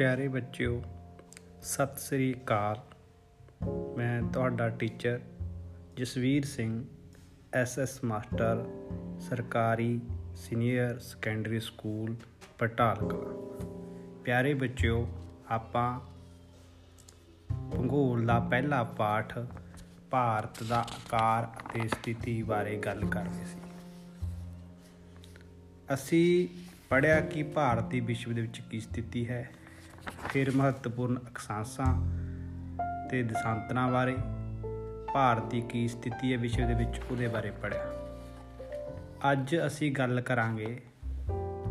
ਪਿਆਰੇ ਬੱਚਿਓ, ਸਤਿ ਸ੍ਰੀ ਅਕਾਲ। ਮੈਂ ਤੁਹਾਡਾ teacher Jasvir Singh SS master, ਸਰਕਾਰੀ ਸੀਨੀਅਰ ਸੈਕੰਡਰੀ ਸਕੂਲ, ਪਟਾਲਕਾ। ਪਿਆਰੇ ਬੱਚਿਓ, ਆਪਾਂ ਭੂਗੋਲ ਦਾ ਪਹਿਲਾ ਪਾਠ ਭਾਰਤ ਦਾ ਆਕਾਰ ਅਤੇ ਸਥਿਤੀ ਬਾਰੇ ਗੱਲ ਕਰ ਰਹੇ ਸੀ। ਅਸੀਂ ਪੜਿਆ ਕਿ ਭਾਰਤ ਦੀ ਵਿਸ਼ਵ ਦੇ ਵਿੱਚ ਕੀ ਸਥਿਤੀ ਹੈ? ਫਿਰ ਮਹੱਤਵਪੂਰਨ ਅਕਸਾਂਸਾਂ ਤੇ ਦਸਾਂਤਰਾਂ ਬਾਰੇ, ਭਾਰਤ ਦੀ ਕੀ ਸਥਿਤੀ ਹੈ, ਵਿਸ਼ਵ ਦੇ ਵਿੱਚ ਉਹਦੇ ਬਾਰੇ ਪੜਿਆ ਅੱਜ ਅਸੀਂ ਗੱਲ ਕਰਾਂਗੇ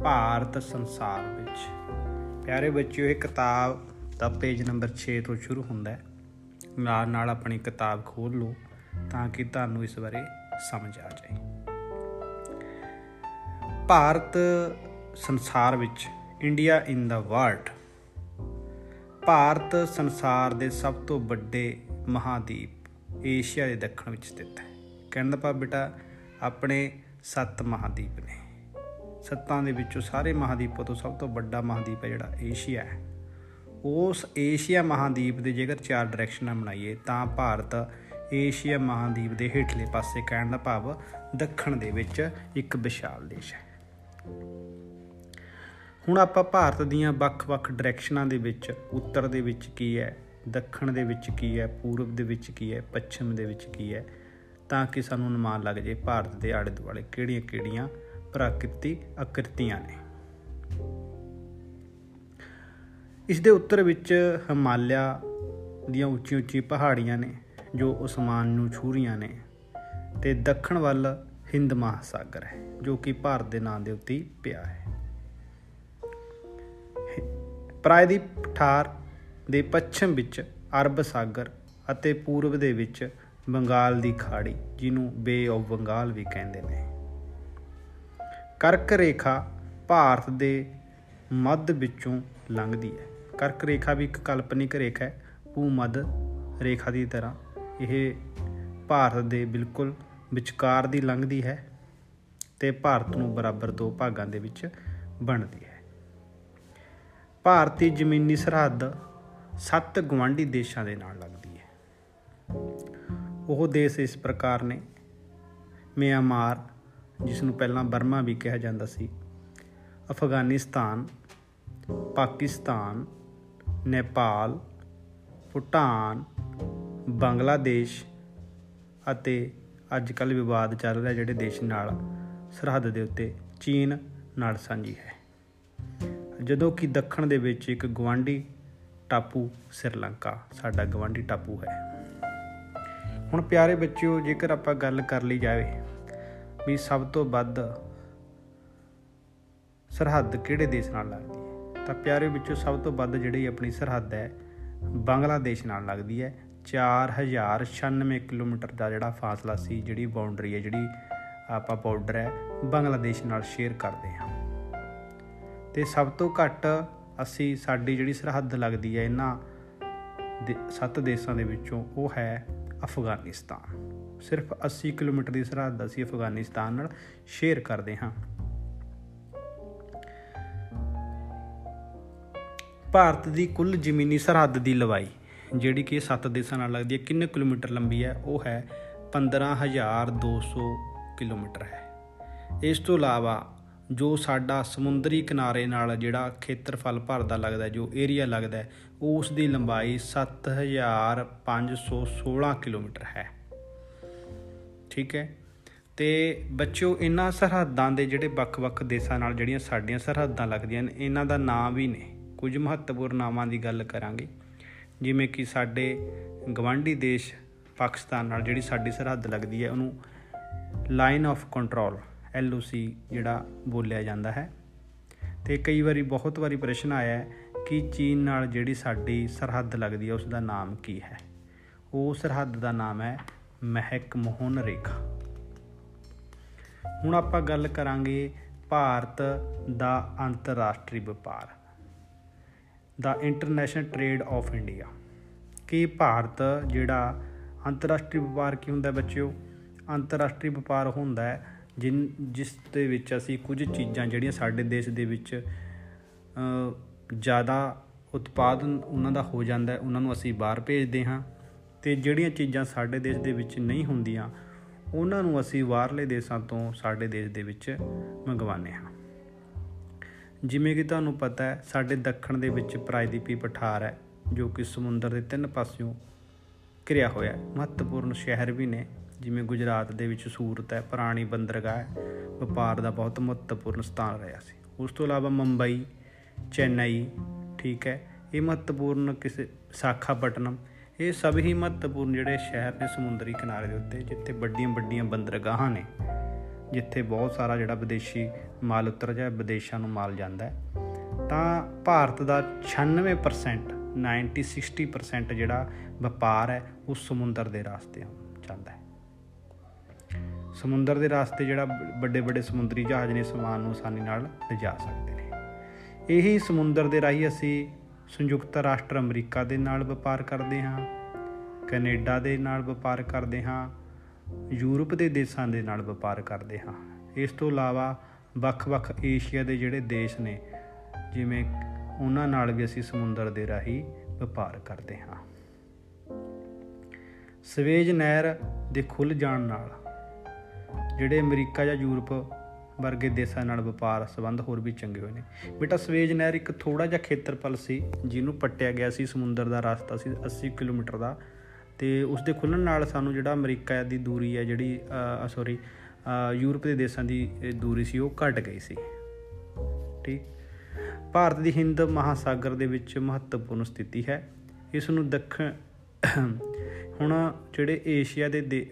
ਭਾਰਤ ਸੰਸਾਰ ਵਿੱਚ। ਪਿਆਰੇ ਬੱਚਿਓ, ਇਹ ਕਿਤਾਬ ਦਾ ਪੇਜ ਨੰਬਰ 6 ਤੋਂ ਸ਼ੁਰੂ ਹੁੰਦਾ ਹੈ। ਨਾਲ ਨਾਲ ਆਪਣੀ ਕਿਤਾਬ ਖੋਲ ਲਓ ਤਾਂ ਕਿ ਤੁਹਾਨੂੰ ਇਸ ਬਾਰੇ ਸਮਝ ਆ ਜਾਏ। ਭਾਰਤ ਸੰਸਾਰ ਵਿੱਚ, India in the world Bharat ਸੰਸਾਰ ਦੇ ਸਭ ਤੋਂ ਵੱਡੇ ਮਹਾਦੀਪ ਏਸ਼ੀਆ ਦੇ ਦੱਖਣ ਵਿੱਚ ਸਥਿਤ ਹੈ। ਕਹਿੰਦਾ ਪਾ ਬੇਟਾ, ਆਪਣੇ ਸੱਤ ਮਹਾਦੀਪ ਨੇ। ਸੱਤਾਂ ਦੇ ਵਿੱਚੋਂ ਸਾਰੇ ਮਹਾਦੀਪਾਂ ਤੋਂ ਸਭ ਤੋਂ ਵੱਡਾ ਮਹਾਦੀਪ ਹੈ ਜਿਹੜਾ ਏਸ਼ੀਆ ਹੈ। ਉਸ ਏਸ਼ੀਆ ਮਹਾਦੀਪ ਦੇ ਜੇਕਰ ਚਾਰ ਡਾਇਰੈਕਸ਼ਨਾਂ ਬਣਾਈਏ ਤਾਂ ਭਾਰਤ ਏਸ਼ੀਆ ਮਹਾਦੀਪ ਦੇ ਹੇਠਲੇ ਪਾਸੇ, ਕਹਿਣ ਦਾ ਭਾਵ ਦੱਖਣ ਦੇ ਵਿੱਚ ਇੱਕ ਵਿਸ਼ਾਲ ਦੇਸ਼ ਹੈ। ਹੁਣ ਆਪਾਂ ਭਾਰਤ ਦੀਆਂ ਵੱਖ-ਵੱਖ ਡਾਇਰੈਕਸ਼ਨਾਂ ਦੇ ਵਿੱਚ, ਉੱਤਰ ਦੇ ਵਿੱਚ ਕੀ ਹੈ, ਦੱਖਣ ਦੇ ਵਿੱਚ ਕੀ ਹੈ, ਪੂਰਬ ਦੇ ਵਿੱਚ ਕੀ ਹੈ, ਪੱਛਮ ਦੇ ਵਿੱਚ ਕੀ ਹੈ, ਤਾਂ ਕਿ ਸਾਨੂੰ ਅਨੁਮਾਨ ਲੱਗ ਜੇ ਭਾਰਤ ਦੇ ਆਲੇ ਦੁਆਲੇ ਕਿਹੜੀਆਂ-ਕਿਹੜੀਆਂ ਪ੍ਰਾਕਿਰਤਿਕ ਆਕ੍ਰਿਤੀਆਂ ਨੇ। ਇਸ ਦੇ ਉੱਤਰ ਵਿੱਚ ਹਿਮਾਲਿਆ ਦੀਆਂ ਉੱਚੀਆਂ-ਉੱਚੀਆਂ ਪਹਾੜੀਆਂ ਨੇ, ਜੋ ਅਸਮਾਨ ਨੂੰ ਛੂ ਰਹੀਆਂ ਨੇ, ਤੇ ਦੱਖਣ ਵੱਲ ਹਿੰਦ ਮਹਾਸਾਗਰ ਹੈ, ਜੋ ਕਿ ਭਾਰਤ ਦੇ ਨਾਂ ਦੇ ਉੱਤੇ ਪਿਆ ਹੈ। ਪ੍ਰਾਇਦੀਪ ਪਠਾਰ ਦੇ ਪੱਛਮ ਵਿੱਚ ਅਰਬ ਸਾਗਰ ਅਤੇ ਪੂਰਬ ਦੇ ਵਿੱਚ ਬੰਗਾਲ ਦੀ ਖਾੜੀ, ਜਿਹਨੂੰ ਬੇ ਆਫ ਬੰਗਾਲ ਵੀ ਕਹਿੰਦੇ ਨੇ। ਕਰਕ ਰੇਖਾ ਭਾਰਤ ਦੇ ਮੱਧ ਵਿੱਚੋਂ ਲੰਘਦੀ ਹੈ। ਕਰਕ ਰੇਖਾ ਵੀ ਇੱਕ ਕਾਲਪਨਿਕ ਰੇਖਾ ਹੈ ਭੂ ਮੱਧ ਰੇਖਾ ਦੀ ਤਰ੍ਹਾਂ। ਇਹ ਭਾਰਤ ਦੇ ਬਿਲਕੁਲ ਵਿਚਕਾਰ ਦੀ ਲੰਘਦੀ ਹੈ ਤੇ ਭਾਰਤ ਨੂੰ ਬਰਾਬਰ ਦੋ ਭਾਗਾਂ ਦੇ ਵਿੱਚ ਵੰਡਦੀ ਹੈ। ਭਾਰਤੀ ਜ਼ਮੀਨੀ ਸਰਹੱਦ ਸੱਤ ਗਵਾਂਢੀ ਦੇਸ਼ਾਂ ਦੇ ਨਾਲ ਲੱਗਦੀ ਹੈ। ਉਹ ਦੇਸ਼ ਇਸ ਪ੍ਰਕਾਰ ਨੇ, ਮਿਆਂਮਾਰ ਜਿਸ ਨੂੰ ਪਹਿਲਾਂ ਬਰਮਾ ਵੀ ਕਿਹਾ ਜਾਂਦਾ ਸੀ, ਅਫਗਾਨਿਸਤਾਨ, ਪਾਕਿਸਤਾਨ, ਨੇਪਾਲ, ਭੂਟਾਨ, ਬੰਗਲਾਦੇਸ਼ ਅਤੇ ਅੱਜ ਕੱਲ ਵਿਵਾਦ ਚੱਲ ਰਿਹਾ ਜਿਹੜੇ ਦੇਸ਼ ਨਾਲ ਸਰਹੱਦ ਦੇ ਉੱਤੇ ਚੀਨ ਨਾਲ ਸਾਂਝੀ ਹੈ। ਜਦੋਂ ਕਿ ਦੱਖਣ ਦੇ ਵਿੱਚ ਇੱਕ ਗਵਾਂਢੀ ਟਾਪੂ ਸ੍ਰੀਲੰਕਾ, ਸਾਡਾ ਗਵਾਂਢੀ ਟਾਪੂ ਹੈ। ਹੁਣ ਪਿਆਰੇ ਬੱਚਿਓ, ਜੇਕਰ ਆਪਾਂ ਗੱਲ ਕਰ ਲਈ ਜਾਵੇ ਵੀ ਸਭ ਤੋਂ ਵੱਧ ਸਰਹੱਦ ਕਿਹੜੇ ਦੇਸ਼ ਨਾਲ ਲੱਗਦੀ ਹੈ, ਤਾਂ ਪਿਆਰੇ ਵਿੱਚੋਂ ਸਭ ਤੋਂ ਵੱਧ ਜਿਹੜੀ ਆਪਣੀ ਸਰਹੱਦ ਹੈ, ਬੰਗਲਾਦੇਸ਼ ਨਾਲ ਲੱਗਦੀ ਹੈ। 4096 ਕਿਲੋਮੀਟਰ ਦਾ ਜਿਹੜਾ ਫਾਸਲਾ ਸੀ, ਜਿਹੜੀ ਬਾਉਂਡਰੀ ਹੈ, ਜਿਹੜੀ ਆਪਾਂ ਬਾਰਡਰ ਹੈ, ਬੰਗਲਾਦੇਸ਼ ਨਾਲ ਸ਼ੇਅਰ ਕਰਦੇ ਹਾਂ। ਤੇ ਸਭ ਤੋਂ ਘੱਟ ਅਸੀਂ ਸਾਡੀ ਜਿਹੜੀ ਸਰਹੱਦ ਲੱਗਦੀ ਹੈ ਇਹਨਾਂ ਸੱਤ ਦੇਸ਼ਾਂ ਦੇ ਵਿੱਚੋਂ ਉਹ ਹੈ ਅਫਗਾਨਿਸਤਾਨ। ਸਿਰਫ 80 ਕਿਲੋਮੀਟਰ ਦੀ ਸਰਹੱਦ ਅਸੀਂ ਅਫਗਾਨਿਸਤਾਨ ਨਾਲ ਸ਼ੇਅਰ ਕਰਦੇ ਹਾਂ। ਭਾਰਤ ਦੀ ਕੁੱਲ ਜ਼ਮੀਨੀ ਸਰਹੱਦ ਦੀ ਲੰਬਾਈ ਜਿਹੜੀ ਕਿ ਸੱਤ ਦੇਸ਼ਾਂ ਨਾਲ ਲੱਗਦੀ ਹੈ, ਕਿੰਨੇ ਕਿਲੋਮੀਟਰ ਲੰਬੀ ਹੈ? ਉਹ ਹੈ 15200 ਕਿਲੋਮੀਟਰ ਹੈ। ਇਸ ਤੋਂ ਇਲਾਵਾ ਜੋ ਸਾਡਾ ਸਮੁੰਦਰੀ ਕਿਨਾਰੇ ਨਾਲ ਜਿਹੜਾ ਖੇਤਰਫਲ ਭਰਦਾ ਲੱਗਦਾ ਜੋ ਏਰੀਆ ਲੱਗਦਾ ਉਸ ਦੀ ਲੰਬਾਈ 7516 ਕਿਲੋਮੀਟਰ ਹੈ। ਠੀਕ ਹੈ? ਤੇ ਬੱਚਿਓ, ਇਹਨਾਂ ਸਰਹੱਦਾਂ ਦੇ ਜਿਹੜੇ ਵੱਖ-ਵੱਖ ਦੇਸ਼ਾਂ ਨਾਲ ਜਿਹੜੀਆਂ ਸਾਡੀਆਂ ਸਰਹੱਦਾਂ ਲੱਗਦੀਆਂ ਨੇ, ਇਹਨਾਂ ਦਾ ਨਾਮ ਵੀ ਨੇ। ਕੁਝ ਮਹੱਤਵਪੂਰਨ ਨਾਮਾਂ ਦੀ ਗੱਲ ਕਰਾਂਗੇ। ਜਿਵੇਂ ਕਿ ਸਾਡੇ ਗਵਾਂਢੀ ਦੇਸ਼ ਪਾਕਿਸਤਾਨ ਨਾਲ ਜਿਹੜੀ ਸਾਡੀ ਸਰਹੱਦ ਲੱਗਦੀ ਹੈ, ਉਹਨੂੰ ਲਾਈਨ ਆਫ ਕੰਟਰੋਲ ਐਲਓਸੀ ਜਿਹੜਾ ਬੋਲਿਆ ਜਾਂਦਾ ਹੈ। ਤੇ ਕਈ ਵਾਰੀ ਬਹੁਤ ਵਾਰੀ ਪ੍ਰਸ਼ਨ ਆਇਆ ਹੈ ਕਿ ਚੀਨ ਨਾਲ ਜਿਹੜੀ ਸਾਡੀ ਸਰਹੱਦ ਲੱਗਦੀ ਹੈ ਉਸ ਦਾ ਨਾਮ ਕੀ ਹੈ? ਉਹ ਸਰਹੱਦ ਦਾ ਨਾਮ ਹੈ ਮਹਿਕ ਮੋਹਨ ਰੇਖਾ। ਹੁਣ ਆਪਾਂ ਗੱਲ ਕਰਾਂਗੇ ਭਾਰਤ ਦਾ ਅੰਤਰਰਾਸ਼ਟਰੀ ਵਪਾਰ, ਦਾ ਇੰਟਰਨੈਸ਼ਨਲ ਟ੍ਰੇਡ ਆਫ ਇੰਡੀਆ। ਕਿ ਭਾਰਤ ਜਿਹੜਾ ਅੰਤਰਰਾਸ਼ਟਰੀ ਵਪਾਰ ਕੀ ਹੁੰਦਾ ਬੱਚਿਓ? ਅੰਤਰਰਾਸ਼ਟਰੀ ਵਪਾਰ ਹੁੰਦਾ ਹੈ ਜਿਨ, ਜਿਸ ਦੇ ਵਿੱਚ ਅਸੀਂ ਕੁਝ ਚੀਜ਼ਾਂ ਜਿਹੜੀਆਂ ਸਾਡੇ ਦੇਸ਼ ਦੇ ਵਿੱਚ ਜ਼ਿਆਦਾ ਉਤਪਾਦਨ ਉਹਨਾਂ ਦਾ ਹੋ ਜਾਂਦਾ ਹੈ, ਉਹਨਾਂ ਨੂੰ ਅਸੀਂ ਬਾਹਰ ਭੇਜਦੇ ਹਾਂ ਤੇ ਜਿਹੜੀਆਂ ਚੀਜ਼ਾਂ ਸਾਡੇ ਦੇਸ਼ ਦੇ ਵਿੱਚ ਨਹੀਂ ਹੁੰਦੀਆਂ, ਉਹਨਾਂ ਨੂੰ ਅਸੀਂ ਬਾਹਰਲੇ ਦੇਸ਼ਾਂ ਤੋਂ ਸਾਡੇ ਦੇਸ਼ ਦੇ ਵਿੱਚ ਮੰਗਵਾਉਂਦੇ ਹਾਂ। ਜਿਵੇਂ ਕਿ ਤੁਹਾਨੂੰ ਪਤਾ ਹੈ, ਸਾਡੇ ਦੱਖਣ ਦੇ ਵਿੱਚ ਪ੍ਰਾਇਦੀਪੀ ਪਠਾਰ ਹੈ, ਜੋ ਕਿ ਸਮੁੰਦਰ ਦੇ ਤਿੰਨ ਪਾਸਿਓਂ ਘਿਰਿਆ ਹੋਇਆ ਹੈ, ਮਹੱਤਵਪੂਰਨ ਸ਼ਹਿਰ ਵੀ ਨੇ। ਜਿਵੇਂ ਗੁਜਰਾਤ ਦੇ ਵਿੱਚ ਸੂਰਤ ਹੈ, ਪੁਰਾਣੀ ਬੰਦਰਗਾਹ ਹੈ, ਵਪਾਰ ਦਾ ਬਹੁਤ ਮਹੱਤਵਪੂਰਨ ਸਥਾਨ ਰਿਹਾ ਸੀ। ਉਸ ਤੋਂ ਇਲਾਵਾ ਮੁੰਬਈ, ਚੇਨਈ, ਠੀਕ ਹੈ, ਇਹ ਮਹੱਤਵਪੂਰਨ ਕਿਸੇ ਸਾਖਾਪਟਨਮ ਇਹ ਸਭ ਹੀ ਮਹੱਤਵਪੂਰਨ ਜਿਹੜੇ ਸ਼ਹਿਰ ਨੇ ਸਮੁੰਦਰੀ ਕਿਨਾਰੇ ਦੇ ਉੱਤੇ, ਜਿੱਥੇ ਵੱਡੀਆਂ ਵੱਡੀਆਂ ਬੰਦਰਗਾਹਾਂ ਨੇ, ਜਿੱਥੇ ਬਹੁਤ ਸਾਰਾ ਜਿਹੜਾ ਵਿਦੇਸ਼ੀ ਮਾਲ ਉਤਰ ਜਾਏ ਵਿਦੇਸ਼ਾਂ ਨੂੰ ਮਾਲ ਜਾਂਦਾ ਹੈ। ਤਾਂ ਭਾਰਤ ਦਾ 96% 90 60% ਜਿਹੜਾ ਵਪਾਰ ਹੈ, ਉਹ ਸਮੁੰਦਰ ਦੇ ਰਾਸਤੇ ਚੱਲਦਾ ਹੈ। ਸਮੁੰਦਰ ਦੇ ਰਾਸਤੇ ਜਿਹੜਾ ਵੱਡੇ ਵੱਡੇ ਸਮੁੰਦਰੀ ਜਹਾਜ਼ ਨੇ ਸਮਾਨ ਨੂੰ ਆਸਾਨੀ ਨਾਲ ਲਿਜਾ ਸਕਦੇ ਨੇ। ਇਹੀ ਸਮੁੰਦਰ ਦੇ ਰਾਹੀਂ ਅਸੀਂ ਸੰਯੁਕਤ ਰਾਸ਼ਟਰ ਅਮਰੀਕਾ ਦੇ ਨਾਲ ਵਪਾਰ ਕਰਦੇ ਹਾਂ, ਕੈਨੇਡਾ ਦੇ ਨਾਲ ਵਪਾਰ ਕਰਦੇ ਹਾਂ, ਯੂਰਪ ਦੇ ਦੇਸ਼ਾਂ ਦੇ ਨਾਲ ਵਪਾਰ ਕਰਦੇ ਹਾਂ। ਇਸ ਤੋਂ ਇਲਾਵਾ ਵੱਖ-ਵੱਖ ਏਸ਼ੀਆ ਦੇ ਜਿਹੜੇ ਦੇਸ਼ ਨੇ, ਜਿਵੇਂ ਉਹਨਾਂ ਨਾਲ ਵੀ ਅਸੀਂ ਸਮੁੰਦਰ ਦੇ ਰਾਹੀਂ ਵਪਾਰ ਕਰਦੇ ਹਾਂ। ਸਵੇਜ ਨਹਿਰ ਦੇ ਖੁੱਲ ਜਾਣ ਨਾਲ ਜਿਹੜੇ ਅਮਰੀਕਾ ਜਾਂ ਯੂਰਪ ਵਰਗੇ ਦੇਸ਼ਾਂ ਨਾਲ ਵਪਾਰ ਸੰਬੰਧ ਹੋਰ ਵੀ ਚੰਗੇ ਹੋਏ ਨੇ। ਬੇਟਾ ਸਵੇਜ ਨਹਿਰ ਇੱਕ ਥੋੜਾ ਜਿਹਾ ਖੇਤਰਫਲ ਸੀ, ਜਿਹਨੂੰ ਪੱਟਿਆ ਗਿਆ ਸੀ, ਸਮੁੰਦਰ ਦਾ ਰਸਤਾ ਸੀ 80 ਕਿਲੋਮੀਟਰ ਦਾ। ਤੇ ਉਸ ਦੇ ਖੁੱਲਣ ਨਾਲ ਸਾਨੂੰ ਜਿਹੜਾ ਅਮਰੀਕਾ ਦੀ ਦੂਰੀ ਹੈ, ਜਿਹੜੀ ਸੌਰੀ ਯੂਰਪ ਦੇ ਦੇਸ਼ਾਂ ਦੀ ਦੂਰੀ ਸੀ, ਉਹ ਘਟ ਗਈ ਸੀ। ਠੀਕ? ਭਾਰਤ ਦੀ ਹਿੰਦ ਮਹਾਸਾਗਰ ਦੇ ਵਿੱਚ ਮਹੱਤਵਪੂਰਨ ਸਥਿਤੀ ਹੈ। ਇਸ ਨੂੰ ਦੱਖਣ ਹੁਣ ਜਿਹੜੇ ਏਸ਼ੀਆ ਦੇ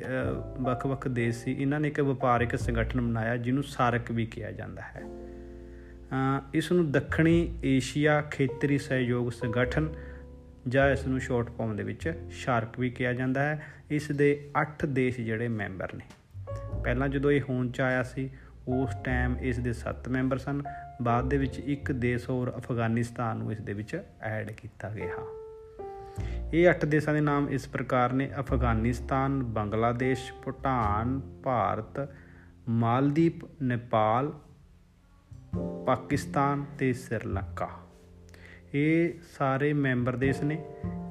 ਵੱਖ-ਵੱਖ ਦੇਸ਼ ਸੀ, ਇਹਨਾਂ ਨੇ ਇੱਕ ਵਪਾਰਿਕ ਸੰਗਠਨ ਬਣਾਇਆ, ਜਿਹਨੂੰ ਸਾਰਕ ਵੀ ਕਿਹਾ ਜਾਂਦਾ ਹੈ। ਇਸ ਨੂੰ ਦੱਖਣੀ ਏਸ਼ੀਆ ਖੇਤਰੀ ਸਹਿਯੋਗ ਸੰਗਠਨ ਜਾਂ ਇਸ ਨੂੰ ਸ਼ਾਰਟ ਫਾਰਮ ਦੇ ਵਿੱਚ ਸ਼ਾਰਕ ਵੀ ਕਿਹਾ ਜਾਂਦਾ ਹੈ। ਇਸ ਦੇ 8 ਦੇਸ਼ ਜਿਹੜੇ ਮੈਂਬਰ ਨੇ। ਪਹਿਲਾਂ ਜਦੋਂ ਇਹ ਹੋਂਦ ਚ ਆਇਆ ਸੀ, ਉਸ ਟਾਈਮ ਇਸ ਦੇ 7 ਮੈਂਬਰ ਸਨ। ਬਾਅਦ ਦੇ ਵਿੱਚ ਇੱਕ ਦੇਸ਼ ਹੋਰ ਅਫਗਾਨਿਸਤਾਨ ਨੂੰ ਇਸ ਦੇ ਵਿੱਚ ਐਡ ਕੀਤਾ ਗਿਆ। ਇਹ 8 ਦੇਸ਼ਾਂ ਦੇ ਨਾਮ ਇਸ ਪ੍ਰਕਾਰ ਨੇ। ਅਫਗਾਨਿਸਤਾਨ, ਬੰਗਲਾਦੇਸ਼, ਭੂਟਾਨ, ਭਾਰਤ ਮਾਲਦੀਪ ਨੇਪਾਲ, ਪਾਕਿਸਤਾਨ ਤੇ ਸ੍ਰੀਲੰਕਾ। ਇਹ ਸਾਰੇ ਮੈਂਬਰ ਦੇਸ਼ ਨੇ।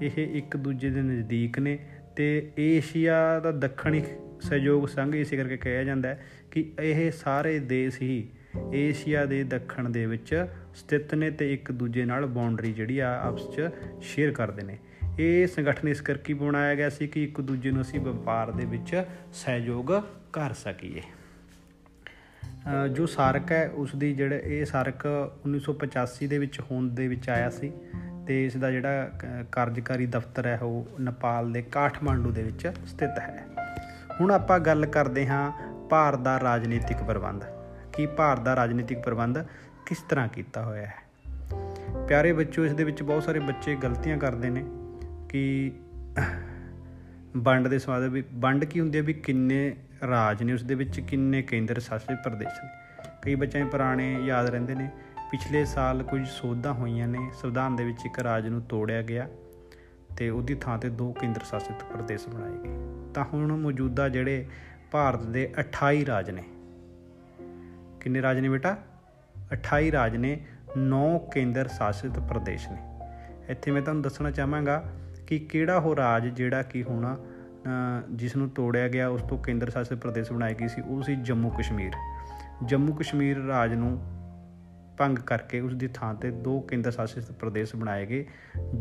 ਇਹ ਇੱਕ ਦੂਜੇ ਦੇ ਨਜ਼ਦੀਕ ਨੇ ਤੇ ਏਸ਼ੀਆ ਦਾ ਦੱਖਣੀ ਸਹਿਯੋਗ ਸੰਘ ਇਸੇ ਕਰਕੇ ਕਿਹਾ ਜਾਂਦਾ ਹੈ ਕਿ ਇਹ ਸਾਰੇ ਦੇਸ਼ ਹੀ ਏਸ਼ੀਆ ਦੇ ਦੱਖਣ ਦੇ ਵਿੱਚ ਸਥਿਤ ਨੇ ਤੇ ਇੱਕ ਦੂਜੇ ਨਾਲ ਬਾਉਂਡਰੀ ਜਿਹੜੀ ਆ ਆਪਸ ਵਿੱਚ ਸ਼ੇਅਰ ਕਰਦੇ ਨੇ। ਇਹ ਸੰਗਠਨ ਇਸ ਕਰਕੇ ਬਣਾਇਆ ਗਿਆ ਸੀ ਕਿ ਇੱਕ ਦੂਜੇ ਨੂੰ ਅਸੀਂ ਵਪਾਰ ਦੇ ਵਿੱਚ ਸਹਿਯੋਗ ਕਰ ਸਕੀਏ। ਜੋ ਸਾਰਕ ਹੈ, ਉਸ ਦੀ ਜਿਹੜਾ ਇਹ ਸਾਰਕ 1985 ਦੇ ਵਿੱਚ ਹੋਂਦ ਦੇ ਵਿੱਚ ਆਇਆ ਸੀ ਤੇ ਇਸ ਦਾ ਜਿਹੜਾ ਕਾਰਜਕਾਰੀ ਦਫ਼ਤਰ ਹੈ, ਉਹ ਨੇਪਾਲ ਦੇ ਕਾਠਮਾਂਡੂ ਦੇ ਵਿੱਚ ਸਥਿਤ ਹੈ। ਹੁਣ ਆਪਾਂ ਗੱਲ ਕਰਦੇ ਹਾਂ ਭਾਰਤ ਦਾ ਰਾਜਨੀਤਿਕ ਪ੍ਰਬੰਧ। ਕਿ ਭਾਰਤ ਦਾ ਰਾਜਨੀਤਿਕ ਪ੍ਰਬੰਧ ਕਿਸ ਤਰ੍ਹਾਂ ਕੀਤਾ ਹੋਇਆ ਹੈ? ਪਿਆਰੇ ਬੱਚੋ ਇਸ ਦੇ ਵਿੱਚ ਬਹੁਤ ਸਾਰੇ ਬੱਚੇ ਗਲਤੀਆਂ ਕਰਦੇ ਨੇ ਕਿ ਵੰਡ ਦੇ ਸਵਾਦ ਵੀ, ਵੰਡ ਕੀ ਹੁੰਦੀ ਹੈ ਵੀ ਕਿੰਨੇ ਰਾਜ ਨੇ, ਉਸ ਦੇ ਵਿੱਚ ਕਿੰਨੇ ਕੇਂਦਰ ਸ਼ਾਸਿਤ ਪ੍ਰਦੇਸ਼ ਨੇ। ਕਈ ਬੱਚਿਆਂ ਨੂੰ ਪੁਰਾਣੇ ਯਾਦ ਰਹਿੰਦੇ ਨੇ, ਪਿਛਲੇ ਸਾਲ ਕੁਝ ਸੋਧਾਂ ਹੋਈਆਂ ਨੇ, ਸੰਵਿਧਾਨ ਦੇ ਵਿੱਚ ਇੱਕ ਰਾਜ ਨੂੰ ਤੋੜਿਆ ਗਿਆ ਤੇ ਉਹਦੀ ਥਾਂ ਤੇ ਦੋ ਕੇਂਦਰ ਸ਼ਾਸਿਤ ਪ੍ਰਦੇਸ਼ ਬਣਾਏ ਗਏ। ਤਾਂ ਹੁਣ ਮੌਜੂਦਾ ਜਿਹੜੇ ਭਾਰਤ ਦੇ 28 ਰਾਜ ਨੇ, ਕਿੰਨੇ ਰਾਜ ਨੇ ਬੇਟਾ? 28 ਰਾਜ ਨੇ 9 ਕੇਂਦਰ ਸ਼ਾਸਿਤ ਪ੍ਰਦੇਸ਼ ਨੇ। ਇੱਥੇ ਮੈਂ ਤੁਹਾਨੂੰ ਦੱਸਣਾ ਚਾਹਾਂਗਾ ਕਿ ਕਿਹੜਾ ਹੋ ਰਾਜ ਜਿਹੜਾ ਕਿ ਹੁਣ ਜਿਸ ਨੂੰ ਤੋੜਿਆ ਗਿਆ, ਉਸ ਤੋਂ ਕੇਂਦਰ ਸ਼ਾਸਿਤ ਪ੍ਰਦੇਸ਼ ਬਣਾਈ ਗਈ ਸੀ, ਉਹ ਸੀ ਜੰਮੂ ਕਸ਼ਮੀਰ। ਜੰਮੂ ਕਸ਼ਮੀਰ ਰਾਜ ਨੂੰ ਭੰਗ ਕਰਕੇ ਉਸ ਦੀ ਥਾਂ ਤੇ ਦੋ ਕੇਂਦਰ ਸ਼ਾਸਿਤ ਪ੍ਰਦੇਸ਼ ਬਣਾਏ ਗਏ,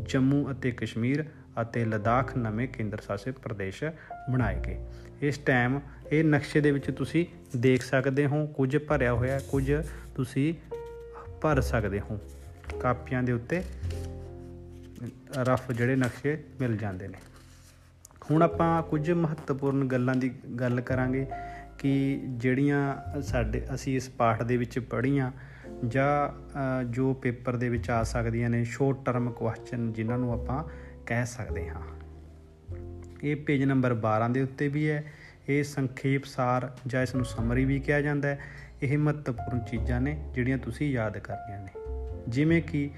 ਜੰਮੂ ਅਤੇ ਕਸ਼ਮੀਰ ਅਤੇ ਲਦਾਖ ਨਵੇਂ ਕੇਂਦਰ ਸ਼ਾਸਿਤ ਪ੍ਰਦੇਸ਼ ਬਣਾਏ ਗਏ। ਇਸ ਟਾਈਮ ਇਹ ਨਕਸ਼ੇ ਦੇ ਵਿੱਚ ਤੁਸੀਂ ਦੇਖ ਸਕਦੇ ਹੋ, ਕੁਝ ਭਰਿਆ ਹੋਇਆ, ਕੁਝ ਤੁਸੀਂ ਭਰ ਸਕਦੇ ਹੋ। ਕਾਪੀਆਂ ਦੇ ਉੱਤੇ ਰਫ ਜਿਹੜੇ ਨਕਸ਼ੇ ਮਿਲ ਜਾਂਦੇ ਨੇ। ਹੁਣ ਆਪਾਂ ਕੁਝ ਮਹੱਤਵਪੂਰਨ ਗੱਲਾਂ ਦੀ ਗੱਲ ਕਰਾਂਗੇ ਕਿ ਜਿਹੜੀਆਂ ਸਾਡੇ, ਅਸੀਂ ਇਸ ਪਾਠ ਦੇ ਵਿੱਚ ਪੜ੍ਹੀਆਂ ਜਾਂ ਜੋ ਪੇਪਰ ਦੇ ਵਿੱਚ ਆ ਸਕਦੀਆਂ ਨੇ ਸ਼ੋਰਟ ਟਰਮ ਕੁਐਸਚਨ ਜਿਨ੍ਹਾਂ ਨੂੰ ਆਪਾਂ ਕਹਿ ਸਕਦੇ ਹਾਂ। ਇਹ ਪੇਜ ਨੰਬਰ 12 ਦੇ ਉੱਤੇ ਵੀ ਹੈ। ਇਹ ਸੰਖੇਪ ਸਾਰ ਜਾਂ ਇਸ ਨੂੰ ਸਮਰੀ ਵੀ ਕਿਹਾ ਜਾਂਦਾ ਹੈ। ਇਹ ਮਹੱਤਵਪੂਰਨ ਚੀਜ਼ਾਂ ਨੇ ਜਿਹੜੀਆਂ ਤੁਸੀਂ ਯਾਦ ਕਰਨੀਆਂ ਨੇ। ਜਿਵੇਂ ਕਿ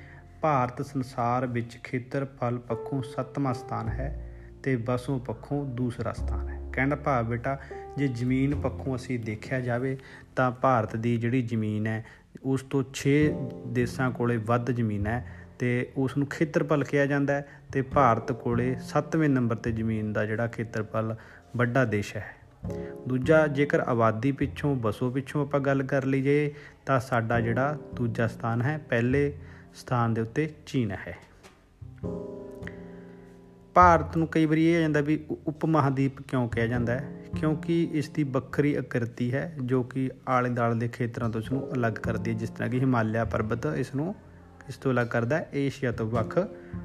ਭਾਰਤ ਸੰਸਾਰ ਵਿੱਚ ਖੇਤਰਫਲ ਪੱਖੋਂ ਸੱਤਵਾਂ ਸਥਾਨ ਹੈ ਤੇ ਵਸੋਂ ਪੱਖੋਂ ਦੂਸਰਾ ਸਥਾਨ ਹੈ। ਕਹਿਣ ਦਾ ਭਾਵ ਬੇਟਾ, ਜੇ ਜ਼ਮੀਨ ਪੱਖੋਂ ਅਸੀਂ ਦੇਖਿਆ ਜਾਵੇ ਤਾਂ ਭਾਰਤ ਦੀ ਜਿਹੜੀ ਜ਼ਮੀਨ ਹੈ, ਉਸ ਤੋਂ 6 ਦੇਸ਼ਾਂ ਕੋਲੇ ਵੱਧ ਜ਼ਮੀਨ ਹੈ। ਤੇ ਉਸ ਨੂੰ ਖੇਤਰਫਲ ਕਿਹਾ ਜਾਂਦਾ ਹੈ ਤੇ ਭਾਰਤ ਕੋਲੇ 7ਵੇਂ ਨੰਬਰ ਤੇ ਜ਼ਮੀਨ ਦਾ ਜਿਹੜਾ ਖੇਤਰਫਲ ਵੱਡਾ ਦੇਸ਼ ਹੈ। ਦੂਜਾ, ਜੇਕਰ ਆਬਾਦੀ ਪਿੱਛੋਂ ਬਸੋ ਪਿੱਛੋਂ ਆਪਾਂ ਗੱਲ ਕਰ ਲਈਏ, ਤਾਂ ਸਾਡਾ ਜਿਹੜਾ ਦੂਜਾ ਸਥਾਨ ਹੈ, ਪਹਿਲੇ ਸਥਾਨ ਦੇ ਉੱਤੇ ਚੀਨ ਹੈ। ਭਾਰਤ ਨੂੰ ਕਈ ਵਾਰੀ ਇਹ ਆ ਜਾਂਦਾ ਵੀ ਉਪ ਮਹਾਦੀਪ ਕਿਉਂ ਕਿਹਾ ਜਾਂਦਾ ਹੈ? ਕਿਉਂਕਿ ਇਸ ਦੀ ਵੱਖਰੀ ਆਕ੍ਰਿਤੀ ਹੈ ਜੋ ਕਿ ਆਲੇ ਦਾਲੇ ਦੇ ਖੇਤਰਾਂ ਤੋਂ ਇਸ ਨੂੰ ਅਲੱਗ ਕਰਦੀ ਹੈ, ਜਿਸ ਤਰ੍ਹਾਂ ਕਿ ਹਿਮਾਲਿਆ ਪਰਬਤ ਇਸ ਨੂੰ ਇਸ ਤੋਂ ਅਲੱਗ ਕਰਦਾ ਹੈ, ਏਸ਼ੀਆ ਤੋਂ ਵੱਖ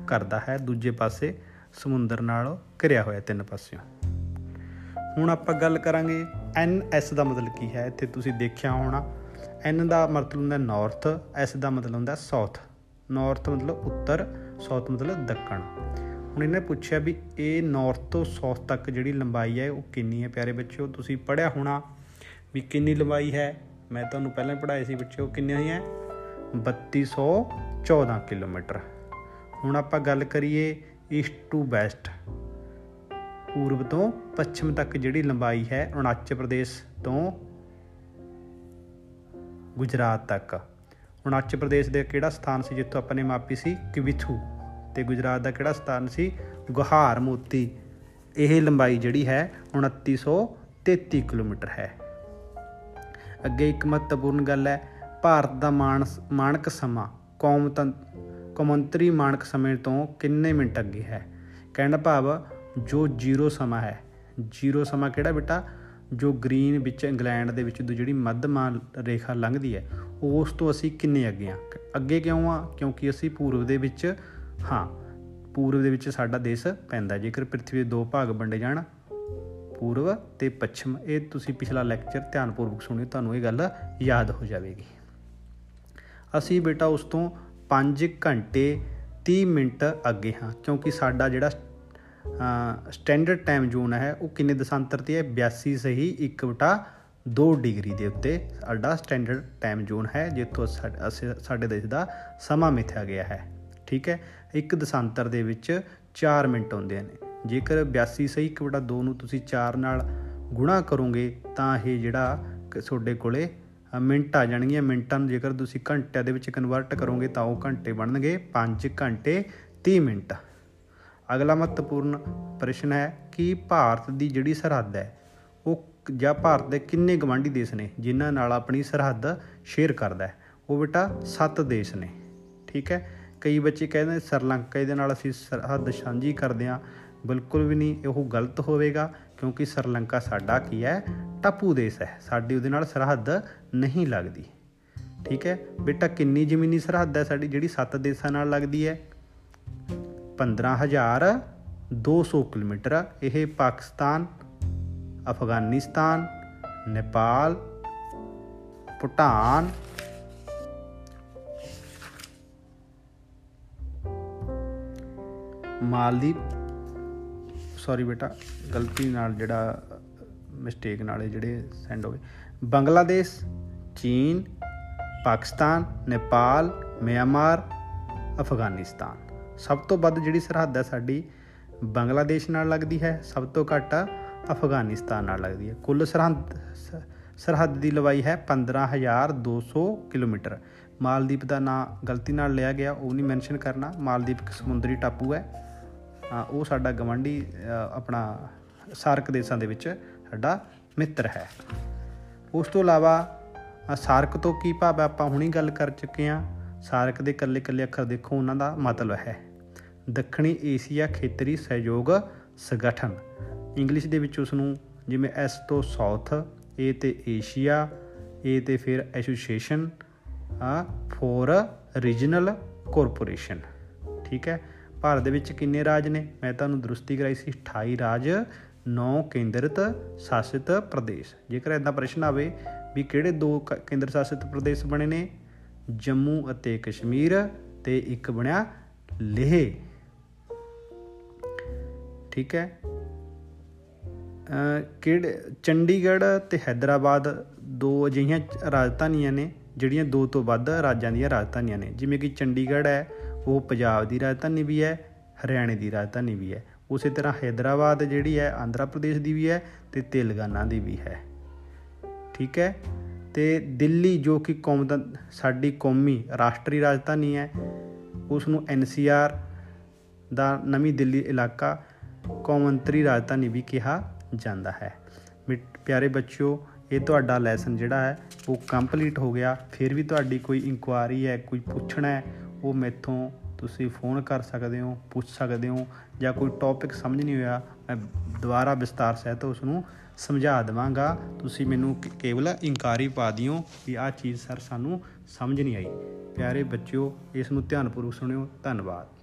ਕਰਦਾ ਹੈ। ਦੂਜੇ ਪਾਸੇ ਸਮੁੰਦਰ ਨਾਲ ਘਿਰਿਆ ਹੋਇਆ ਤਿੰਨ ਪਾਸਿਓਂ। ਹੁਣ ਆਪਾਂ ਗੱਲ ਕਰਾਂਗੇ ਐਨ ਐਸ ਦਾ ਮਤਲਬ ਕੀ ਹੈ। ਇੱਥੇ ਤੁਸੀਂ ਦੇਖਿਆ ਹੋਣਾ, ਐਨ ਦਾ ਮਤਲਬ ਹੁੰਦਾ ਨਾਰਥ ਐਸ ਦਾ ਮਤਲਬ ਹੁੰਦਾ ਸਾਊਥ ਨਾਰਥ ਮਤਲਬ ਉੱਤਰ ਸਾਊਥ ਮਤਲਬ ਦੱਖਣ। ਹੁਣ ਇਹਨੇ ਪੁੱਛਿਆ ਵੀ ਇਹ ਨਾਰਥ ਤੋਂ ਸਾਊਥ ਤੱਕ ਜਿਹੜੀ ਲੰਬਾਈ ਹੈ, ਉਹ ਕਿੰਨੀ ਹੈ ਪਿਆਰੇ ਬੱਚਿਓ? ਤੁਸੀਂ ਪੜਿਆ ਹੋਣਾ ਵੀ ਕਿੰਨੀ ਲੰਬਾਈ ਹੈ। ਮੈਂ ਤੁਹਾਨੂੰ ਪਹਿਲਾਂ ਪੜਾਇਆ ਸੀ ਬੱਚਿਓ ਕਿੰਨੀ ਹੈ 3214 ਕਿਲੋਮੀਟਰ। ਹੁਣ ਆਪਾਂ ਗੱਲ ਕਰੀਏ ਈਸਟ ਟੂ ਵੈਸਟ ਪੂਰਬ ਤੋਂ ਪੱਛਮ ਤੱਕ ਜਿਹੜੀ ਲੰਬਾਈ ਹੈ ਅਰੁਣਾਚਲ ਪ੍ਰਦੇਸ਼ ਤੋਂ ਗੁਜਰਾਤ ਤੱਕ। ਅਰੁਣਾਚਲ ਪ੍ਰਦੇਸ਼ ਦੇ ਕਿਹੜਾ ਸਥਾਨ ਸੀ ਜਿੱਥੋਂ ਆਪਾਂ ਨੇ ਮਾਪੀ ਸੀ? ਕਿਵਿਥੂ। ਤੇ ਗੁਜਰਾਤ ਦਾ ਕਿਹੜਾ ਸਥਾਨ ਸੀ? ਗੁਹਾਰ ਮੋਤੀ। ਇਹ ਲੰਬਾਈ ਜਿਹੜੀ ਹੈ 2933 ਕਿਲੋਮੀਟਰ ਹੈ। ਅੱਗੇ ਇੱਕ ਮਹੱਤਵਪੂਰਨ ਗੱਲ ਹੈ, ਭਾਰਤ ਦਾ ਮਾਨਕ ਸਮਾਂ। ਕੌਮਤੰ ਕੌਮੰਤਰੀ ਮਾਨਕ ਸਮੇਂ ਤੋਂ ਕਿੰਨੇ ਮਿੰਟ ਅੱਗੇ ਹੈ? ਕਹਿਣ ਦਾ ਭਾਵ, ਜੋ ਜ਼ੀਰੋ ਸਮਾਂ ਹੈ। ਜ਼ੀਰੋ ਸਮਾਂ ਕਿਹੜਾ ਬੇਟਾ? ਜੋ ਗ੍ਰੀਨ ਵਿੱਚ ਇੰਗਲੈਂਡ ਦੇ ਵਿੱਚ ਜਿਹੜੀ ਮੱਧਮਾ ਰੇਖਾ ਲੰਘਦੀ ਹੈ, ਉਸ ਤੋਂ ਅਸੀਂ ਕਿੰਨੇ ਅੱਗੇ ਆ ਅੱਗੇ ਕਿਉਂ ਆ ਕਿਉਂਕਿ ਅਸੀਂ ਪੂਰਬ ਦੇ ਵਿੱਚ, ਹਾਂ, ਪੂਰਬ ਦੇ ਵਿੱਚ ਸਾਡਾ ਦੇਸ਼ ਪੈਂਦਾ ਜੇਕਰ ਪ੍ਰithvi ਦੇ ਦੋ ਭਾਗ ਵੰਡੇ ਜਾਣ, ਪੂਰਬ ਤੇ ਪੱਛਮ, ਇਹ ਤੁਸੀਂ ਪਿਛਲਾ ਲੈਕਚਰ ਧਿਆਨਪੂਰਵਕ ਸੁਣਿਓ, ਤੁਹਾਨੂੰ ਇਹ ਗੱਲ ਯਾਦ ਹੋ ਜਾਵੇਗੀ। ਅਸੀਂ ਬੇਟਾ ਉਸ ਤੋਂ 5 ਘੰਟੇ 30 ਮਿੰਟ ਅੱਗੇ ਹਾਂ, ਕਿਉਂਕਿ ਸਾਡਾ ਜਿਹੜਾ ਸਟੈਂਡਰਡ ਟਾਈਮ ਜ਼ੋਨ ਹੈ, ਉਹ ਕਿੰਨੇ ਦਸ਼ਾਂਤਰ ਤੇ ਹੈ? 82 ਸਹੀ 1/2 ਡਿਗਰੀ ਦੇ ਉੱਤੇ ਸਾਡਾ ਸਟੈਂਡਰਡ ਟਾਈਮ ਜ਼ੋਨ ਹੈ, ਜਿੱਥੋਂ ਸਾਡੇ ਦੇਸ਼ ਦਾ ਸਮਾਂ ਮਿਥਿਆ ਗਿਆ ਹੈ। ਠੀਕ ਹੈ? ਇੱਕ ਦਸ਼ਾਂਤਰ ਦੇ ਵਿੱਚ 4 ਮਿੰਟ ਹੁੰਦੇ ਨੇ। ਜੇਕਰ 82 ਸਹੀ 1/2 ਨੂੰ ਤੁਸੀਂ 4 ਨਾਲ ਗੁਣਾ ਕਰੋਗੇ, ਤਾਂ ਇਹ ਜਿਹੜਾ ਤੁਹਾਡੇ ਕੋਲੇ ਮਿੰਟ ਆ ਜਾਣਗੀਆਂ। ਮਿੰਟਾਂ ਨੂੰ ਜੇਕਰ ਤੁਸੀਂ ਘੰਟਿਆਂ ਦੇ ਵਿੱਚ ਕਨਵਰਟ ਕਰੋਗੇ ਤਾਂ ਉਹ ਘੰਟੇ ਬਣਨਗੇ। 5 ਘੰਟੇ 30 ਮਿੰਟ। ਅਗਲਾ ਮਹੱਤਵਪੂਰਨ ਪ੍ਰਸ਼ਨ ਹੈ ਕਿ ਭਾਰਤ ਦੀ ਜਿਹੜੀ ਸਰਹੱਦ ਹੈ, ਉਹ ਜਾਂ ਭਾਰਤ ਦੇ ਕਿੰਨੇ ਗਵਾਂਢੀ ਦੇਸ਼ ਨੇ ਜਿਨ੍ਹਾਂ ਨਾਲ ਆਪਣੀ ਸਰਹੱਦ ਸ਼ੇਅਰ ਕਰਦਾ ਹੈ? ਉਹ ਬੇਟਾ 7 ਦੇਸ਼ ਨੇ। ਠੀਕ ਹੈ? ਕਈ ਬੱਚੇ ਕਹਿੰਦੇ ਸਰਲੰਕਾ ਇਹਦੇ ਨਾਲ ਅਸੀਂ ਸਰਹੱਦ ਸਾਂਝੀ ਕਰਦੇ ਹਾਂ। ਬਿਲਕੁਲ ਵੀ ਨਹੀਂ, ਇਹ ਗਲਤ ਹੋਵੇਗਾ। ਕਿਉਂਕਿ ਸਰਲੰਕਾ ਸਾਡਾ ਕੀ ਹੈ? ਟਾਪੂ ਦੇਸ਼ ਹੈ। ਸਾਡੀ ਉਹਦੇ ਨਾਲ ਸਰਹੱਦ ਨਹੀਂ ਲੱਗਦੀ। ਠੀਕ ਹੈ? ਬੇਟਾ, ਕਿੰਨੀ ਜ਼ਮੀਨੀ ਸਰਹੱਦ ਹੈ ਸਾਡੀ ਜਿਹੜੀ ਸੱਤ ਦੇਸ਼ਾਂ ਨਾਲ ਲੱਗਦੀ ਹੈ? 15200 ਕਿਲੋਮੀਟਰ। ਇਹ ਪਾਕਿਸਤਾਨ, ਅਫਗਾਨਿਸਤਾਨ, ਨੇਪਾਲ, ਭੂਟਾਨ। ਮਾਲਦੀਪ ਸੌਰੀ ਬੇਟਾ, ਗਲਤੀ ਨਾਲ ਜਿਹੜਾ ਮਿਸਟੇਕ ਨਾਲ ਜਿਹੜੇ ਸੈਂਡ ਹੋ ਗਏ। ਬੰਗਲਾਦੇਸ਼, ਚੀਨ, ਪਾਕਿਸਤਾਨ, ਨੇਪਾਲ, ਮਿਆਂਮਾਰ, ਅਫਗਾਨਿਸਤਾਨ। ਸਭ ਤੋਂ ਵੱਧ ਜਿਹੜੀ ਸਰਹੱਦ ਹੈ ਸਾਡੀ, ਬੰਗਲਾਦੇਸ਼ ਨਾਲ ਲੱਗਦੀ ਹੈ। ਸਭ ਤੋਂ ਘੱਟ ਅਫਗਾਨਿਸਤਾਨ ਨਾਲ ਲੱਗਦੀ ਹੈ। ਕੁੱਲ ਸਰਹੱਦ ਸਰਹੱਦ ਦੀ ਲੰਬਾਈ ਹੈ 15200 ਕਿਲੋਮੀਟਰ। ਮਾਲਦੀਪ ਦਾ ਨਾਮ ਗਲਤੀ ਨਾਲ ਲਿਆ ਗਿਆ, ਉਹ ਨਹੀਂ ਮੈਂਸ਼ਨ ਕਰਨਾ। ਮਾਲਦੀਪ ਇੱਕ ਸਮੁੰਦਰੀ ਟਾਪੂ ਹੈ। ਉਹ ਸਾਡਾ ਗਵੰਡੀ ਆਪਣਾ ਸਾਰਕ ਦੇਸ਼ਾਂ ਦੇ ਵਿੱਚ ਸਾਡਾ ਮਿੱਤਰ ਹੈ। ਉਸ ਤੋਂ ਇਲਾਵਾ ਸਾਰਕ ਤੋਂ ਕੀ ਭਾਵ ਹੈ? ਆਪਾਂ ਹੁਣੀ ਗੱਲ ਕਰ ਚੁੱਕੇ ਹਾਂ। ਸਾਰਕ ਦੇ ਇਕੱਲੇ ਇਕੱਲੇ ਅੱਖਰ ਦੇਖੋ, ਉਹਨਾਂ ਦਾ ਮਤਲਬ ਹੈ। ਦੱਖਣੀ ਏਸ਼ੀਆ ਖੇਤਰੀ ਸਹਿਯੋਗ ਸੰਗਠਨ। ਇੰਗਲਿਸ਼ ਦੇ ਵਿੱਚ ਉਸ ਨੂੰ ਜਿਵੇਂ ਐਸ ਤੋਂ ਸਾਊਥ ਏ ਤੇ ਏਸ਼ੀਆ ਏ ਤੇ ਫਿਰ ਐਸੋਸੀਏਸ਼ਨ ਆ ਫੋਰ ਰੀਜਨਲ ਕਾਰਪੋਰੇਸ਼ਨ ਠੀਕ ਹੈ? ਭਾਰਤ ਦੇ ਵਿੱਚ ਕਿੰਨੇ ਰਾਜ ਨੇ? ਮੈਂ ਤੁਹਾਨੂੰ ਦਰੁਸਤੀ ਕਰਾਈ ਸੀ 28 ਰਾਜ 9 ਕੇਂਦਰਿਤ ਸ਼ਾਸਿਤ ਪ੍ਰਦੇਸ਼। ਜੇਕਰ ਇਦਾਂ ਪ੍ਰਸ਼ਨ ਆਵੇ ਵੀ ਕਿਹੜੇ ਦੋ ਕੇਂਦਰ ਸ਼ਾਸਿਤ ਪ੍ਰਦੇਸ਼ ਬਣੇ ਨੇ? ਜੰਮੂ ਅਤੇ ਕਸ਼ਮੀਰ ਤੇ ਇੱਕ ਬਣਿਆ ਲੇਹ। ਠੀਕ ਹੈ। ਕਿਹੜੇ, ਚੰਡੀਗੜ੍ਹ ਤੇ ਹైదరాబాద్ ਦੋ ਅਜਿਹੀਆਂ ਰਾਜਧਾਨੀਆਂ ਨੇ, ਜਿਹੜੀਆਂ ਦੋ ਤੋਂ ਵੱਧ ਰਾਜਾਂ ਦੀਆਂ ਰਾਜਧਾਨੀਆਂ ਨੇ। ਜਿਵੇਂ ਕਿ ਚੰਡੀਗੜ੍ਹ ਹੈ ਉਹ ਪੰਜਾਬ ਦੀ ਰਾਜਧਾਨੀ ਵੀ ਹੈ, ਹਰਿਆਣੇ ਦੀ ਰਾਜਧਾਨੀ ਵੀ ਹੈ। ਉਸੇ ਤਰ੍ਹਾਂ ਹైదరాబాద్ ਜਿਹੜੀ ਹੈ, ਆਂਧਰਾ ਪ੍ਰਦੇਸ਼ ਦੀ ਵੀ ਹੈ ਤੇ ਤੇਲੰਗਾਨਾ ਦੀ ਵੀ ਹੈ। ਠੀਕ ਹੈ? ਤੇ ਦਿੱਲੀ ਜੋ ਕਿ ਕੌਮ ਦਾ, ਸਾਡੀ ਕੌਮੀ ਰਾਸ਼ਟਰੀ ਰਾਜਧਾਨੀ ਹੈ ਉਸ ਨੂੰ ਐਨਸੀਆਰ ਦਾ ਨਵੀਂ ਦਿੱਲੀ ਇਲਾਕਾ ਕੌਮੰਤਰੀ ਰਾਜਧਾਨੀ ਵੀ ਕਿਹਾ ਜਾਂਦਾ ਹੈ। ਪਿਆਰੇ ਬੱਚਿਓ, ਇਹ ਤੁਹਾਡਾ ਲੈਸਨ ਜਿਹੜਾ ਹੈ, ਉਹ ਕੰਪਲੀਟ ਹੋ ਗਿਆ। ਫਿਰ ਵੀ ਤੁਹਾਡੀ ਕੋਈ ਇਨਕੁਆਰੀ ਹੈ, ਕੋਈ ਪੁੱਛਣਾ ਹੈ ਉਹ ਮੈਥੋਂ ਤੁਸੀਂ ਫੋਨ ਕਰ ਸਕਦੇ ਹੋ, ਪੁੱਛ ਸਕਦੇ ਹੋ ਜਾਂ ਕੋਈ ਟੌਪਿਕ ਸਮਝ ਨਹੀਂ ਹੋਇਆ, ਮੈਂ ਦੁਬਾਰਾ ਵਿਸਤਾਰ ਸਹਿਤ ਉਸ ਨੂੰ ਸਮਝਾ ਦੇਵਾਂਗਾ। ਤੁਸੀਂ ਮੈਨੂੰ ਕੇ- ਕੇਵਲ ਇਨਕਾਰੀ ਪਾ ਦਿਓ ਵੀ ਆਹ ਚੀਜ਼ ਸਰ ਸਾਨੂੰ ਸਮਝ ਨਹੀਂ ਆਈ। ਪਿਆਰੇ ਬੱਚਿਓ, ਇਸ ਨੂੰ ਧਿਆਨਪੂਰਵਕ ਸੁਣਿਓ। ਧੰਨਵਾਦ।